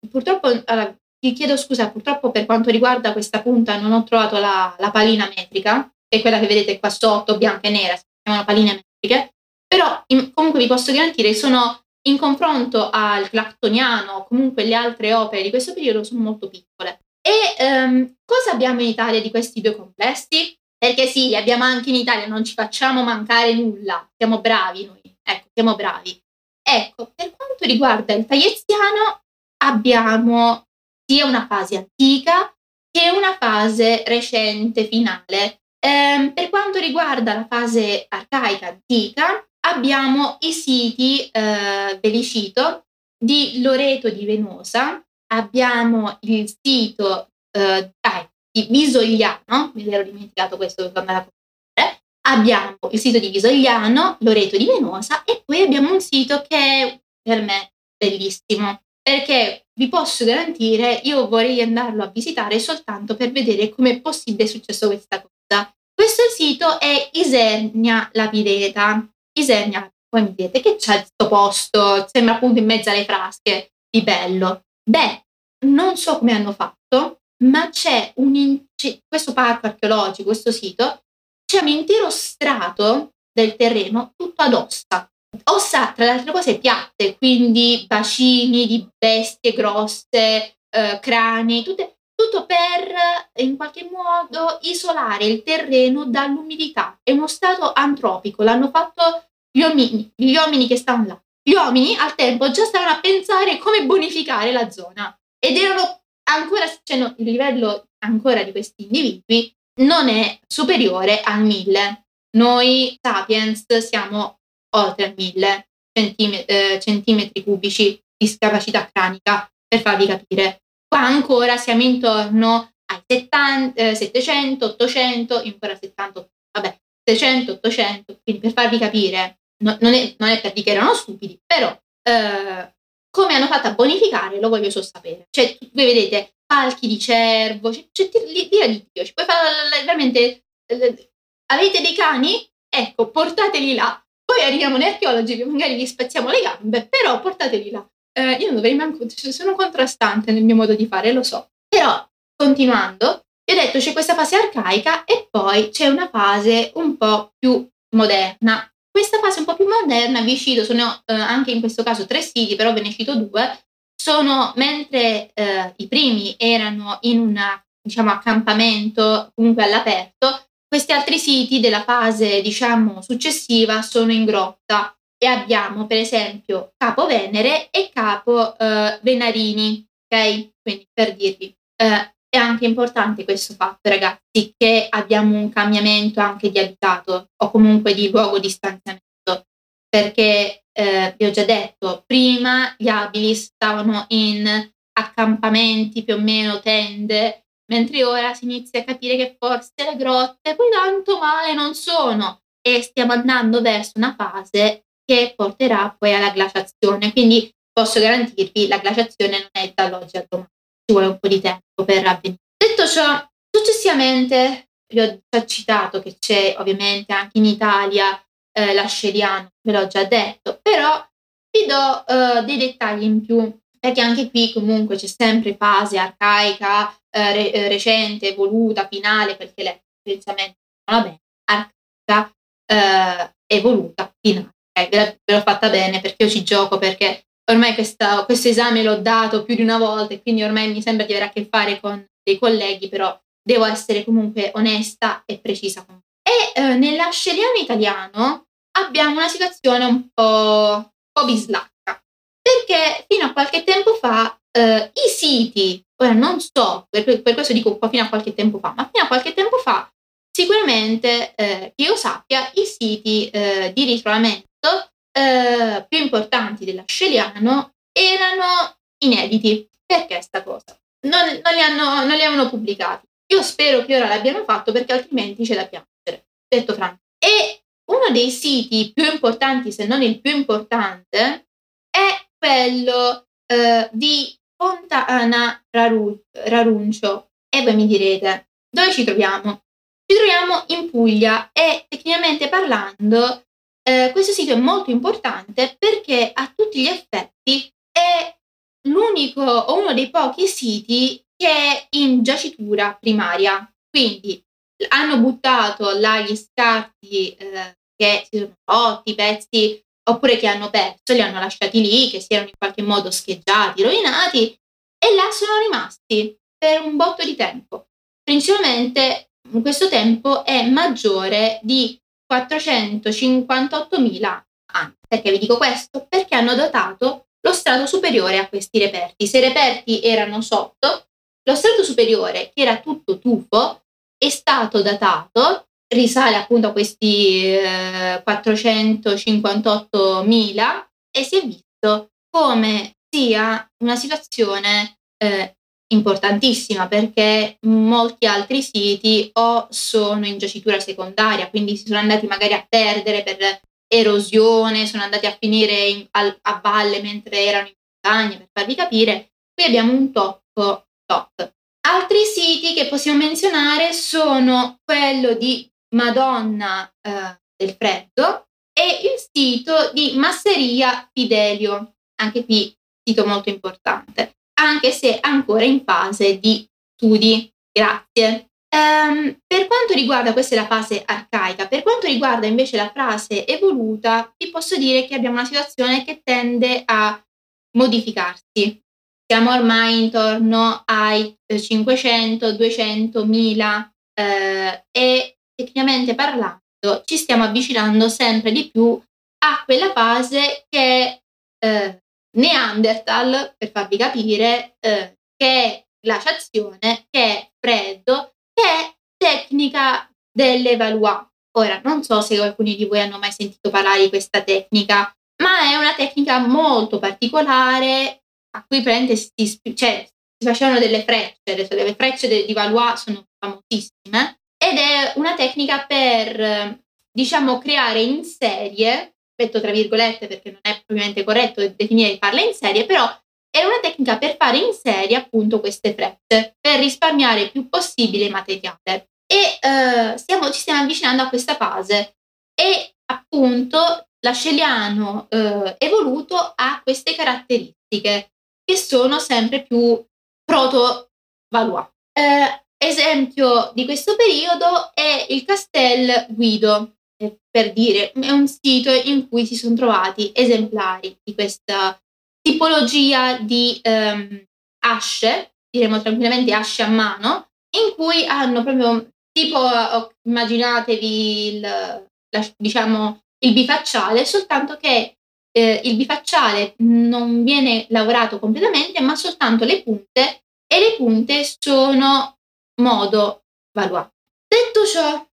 Purtroppo, allora, ti chiedo scusa, purtroppo per quanto riguarda questa punta non ho trovato la, la palina metrica, che è quella che vedete qua sotto, bianca e nera, si chiamano paline metriche, però in, comunque vi posso garantire che sono in confronto al Clactoniano o comunque le altre opere di questo periodo sono molto piccole. E um, cosa abbiamo in Italia di questi due complessi? Perché sì, li abbiamo anche in Italia, non ci facciamo mancare nulla, siamo bravi noi, ecco, siamo bravi. Ecco, per quanto riguarda il tagliezziano, abbiamo sia una fase antica che una fase recente, finale. Ehm, per quanto riguarda la fase arcaica antica, abbiamo i siti eh, Belicito di Loreto di Venosa, abbiamo il sito eh, di Visogliano, mi ero dimenticato questo abbiamo il sito di Visogliano, Loreto di Venosa e poi abbiamo un sito che è per me bellissimo perché vi posso garantire, io vorrei andarlo a visitare soltanto per vedere come è possibile successo questa cosa. Questo sito è Isernia Lapideta Isernia, poi mi dite che c'è questo posto, sembra appunto in mezzo alle frasche, di bello. Beh, non so come hanno fatto, ma c'è un in- c'è questo parco archeologico, questo sito, c'è un intero strato del terreno tutto ad ossa. Ossa, tra le altre cose, piatte, quindi bacini di bestie grosse, eh, crani, tutte, tutto per in qualche modo isolare il terreno dall'umidità. È uno stato antropico, l'hanno fatto gli uomini, gli uomini che stavano là. Gli uomini al tempo già stavano a pensare come bonificare la zona ed erano ancora, cioè il livello ancora di questi individui non è superiore al 1000. Noi sapiens siamo oltre al 1000 centimetri, eh, centimetri cubici di capacità cranica, per farvi capire. Qua ancora siamo intorno ai 70, eh, 700, 800, ancora 70, vabbè, 600, 800, quindi per farvi capire, no, non, è, non, è, per dire che erano stupidi, però eh, come hanno fatto a bonificare lo voglio solo sapere. Cioè, voi vedete palchi di cervo, cioè, cioè l'ira di Dio, ci puoi fare veramente... Eh, avete dei cani? Ecco, portateli là. Poi arriviamo noi archeologi magari gli spezziamo le gambe, però portateli là. Eh, io non dovrei manco, cioè, sono contrastante nel mio modo di fare, lo so. Però, continuando, vi ho detto c'è questa fase arcaica e poi c'è una fase un po' più moderna. Questa fase un po' più moderna vi cito, sono eh, anche in questo caso tre siti, però ve ne cito due, sono mentre eh, i primi erano in un diciamo, accampamento comunque all'aperto, questi altri siti della fase diciamo successiva sono in grotta e abbiamo per esempio Capo Venere e Capo eh, Venarini, ok? Quindi per dirvi, eh, è anche importante questo fatto ragazzi che abbiamo un cambiamento anche di abitato o comunque di luogo di stanziamento. Perché eh, vi ho già detto prima gli abili stavano in accampamenti più o meno tende mentre ora si inizia a capire che forse le grotte poi tanto male non sono. E stiamo andando verso una fase che porterà poi alla glaciazione. Quindi posso garantirvi la glaciazione non è dall'oggi al domani vuole un po' di tempo per avvenire. Detto ciò, successivamente vi ho già citato che c'è ovviamente anche in Italia eh, l'asceriano, ve l'ho già detto, però vi do eh, dei dettagli in più, perché anche qui comunque c'è sempre fase arcaica, eh, re- eh, recente, evoluta, finale, perché lei potenzialmente va bene, arcaica, eh, evoluta, finale. Okay, ve l'ho fatta bene perché io ci gioco, perché ormai questa, questo esame l'ho dato più di una volta e quindi ormai mi sembra di avere a che fare con dei colleghi, però devo essere comunque onesta e precisa E eh, nell'asceliano italiano abbiamo una situazione un po', un po' bislacca, perché fino a qualche tempo fa eh, i siti, ora non so, per, per, questo dico fino a qualche tempo fa, ma fino a qualche tempo fa sicuramente eh, che io sappia i siti eh, di ritrovamento eh, più importanti dell'asceliano erano inediti. Perché sta cosa? Non, non, li hanno, non li avevano pubblicati. Io spero che ora l'abbiano fatto perché altrimenti ce la piangere, detto franco. E uno dei siti più importanti, se non il più importante, è quello eh, di Fontana Raruncio. E voi mi direte, dove ci troviamo? Ci troviamo in Puglia e tecnicamente parlando eh, questo sito è molto importante perché a tutti gli effetti è l'unico o uno dei pochi siti che è in giacitura primaria. Quindi hanno buttato là gli scarti eh, che si sono rotti, pezzi oppure che hanno perso, li hanno lasciati lì, che si erano in qualche modo scheggiati, rovinati e là sono rimasti per un botto di tempo. Principalmente questo tempo è maggiore di 458.000 anni. Perché vi dico questo? Perché hanno datato lo strato superiore a questi reperti. Se i reperti erano sotto, lo strato superiore, che era tutto tufo, è stato datato, risale appunto a questi eh, 458.000 e si è visto come sia una situazione eh, importantissima perché molti altri siti o sono in giacitura secondaria, quindi si sono andati magari a perdere per erosione, sono andati a finire in, a, a, valle mentre erano in montagna, per farvi capire. Qui abbiamo un tocco top. Altri siti che possiamo menzionare sono quello di Madonna eh, del Freddo e il sito di Masseria Fidelio, anche qui sito molto importante anche se ancora in fase di studi. Grazie. Um, per quanto riguarda, questa è la fase arcaica, per quanto riguarda invece la fase evoluta, vi posso dire che abbiamo una situazione che tende a modificarsi. siamo ormai intorno ai 500, 200, 1000 eh, e tecnicamente parlando ci stiamo avvicinando sempre di più a quella fase che eh, Neanderthal, per farvi capire, eh, che è glaciazione, che è freddo, che è tecnica delle Valois. Ora, non so se alcuni di voi hanno mai sentito parlare di questa tecnica, ma è una tecnica molto particolare a cui prende si, cioè, si facevano delle frecce, le, frecce di Valois sono famosissime, ed è una tecnica per, diciamo, creare in serie metto tra virgolette perché non è propriamente corretto definire farle in serie, però è una tecnica per fare in serie appunto queste frecce, per risparmiare il più possibile materiale. E eh, stiamo, ci stiamo avvicinando a questa fase e appunto l'asceliano eh, evoluto ha queste caratteristiche che sono sempre più proto-Valois. Eh, esempio di questo periodo è il Castel Guido, per dire, è un sito in cui si sono trovati esemplari di questa tipologia di um, asce, diremo tranquillamente asce a mano, in cui hanno proprio tipo, immaginatevi il, la, diciamo, il bifacciale, soltanto che eh, il bifacciale non viene lavorato completamente, ma soltanto le punte e le punte sono modo Valois. Detto ciò,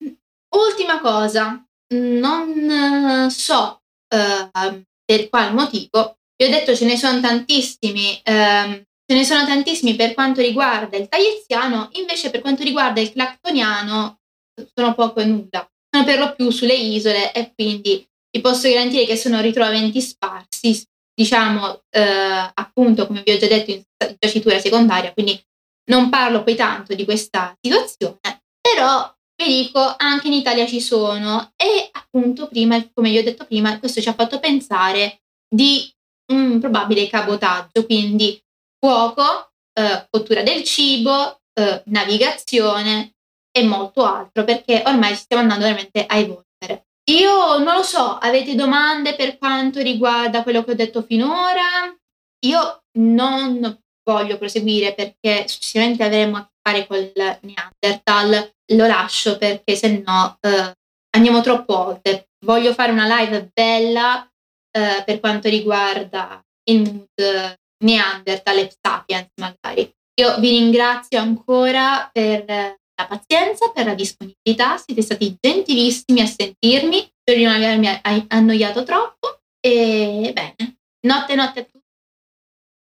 ultima cosa, non so uh, per qual motivo. Vi ho detto ce ne sono tantissimi, uh, ce ne sono tantissimi per quanto riguarda il tagliziano, invece per quanto riguarda il clactoniano sono poco e nulla. Sono per lo più sulle isole e quindi vi posso garantire che sono ritrovamenti sparsi, diciamo uh, appunto come vi ho già detto in giacitura secondaria, quindi non parlo poi tanto di questa situazione, però vi dico, anche in Italia ci sono e appunto prima, come vi ho detto prima, questo ci ha fatto pensare di un probabile cabotaggio, quindi fuoco, eh, cottura del cibo, eh, navigazione e molto altro, perché ormai stiamo andando veramente a evolvere. Io non lo so, avete domande per quanto riguarda quello che ho detto finora? Io non voglio proseguire perché successivamente avremo a che fare col Neanderthal lo lascio perché se no eh, andiamo troppo oltre. Voglio fare una live bella eh, per quanto riguarda il mood Neanderthal e Sapiens magari. Io vi ringrazio ancora per la pazienza, per la disponibilità, siete stati gentilissimi a sentirmi, di non avermi annoiato troppo e bene, notte notte a tutti.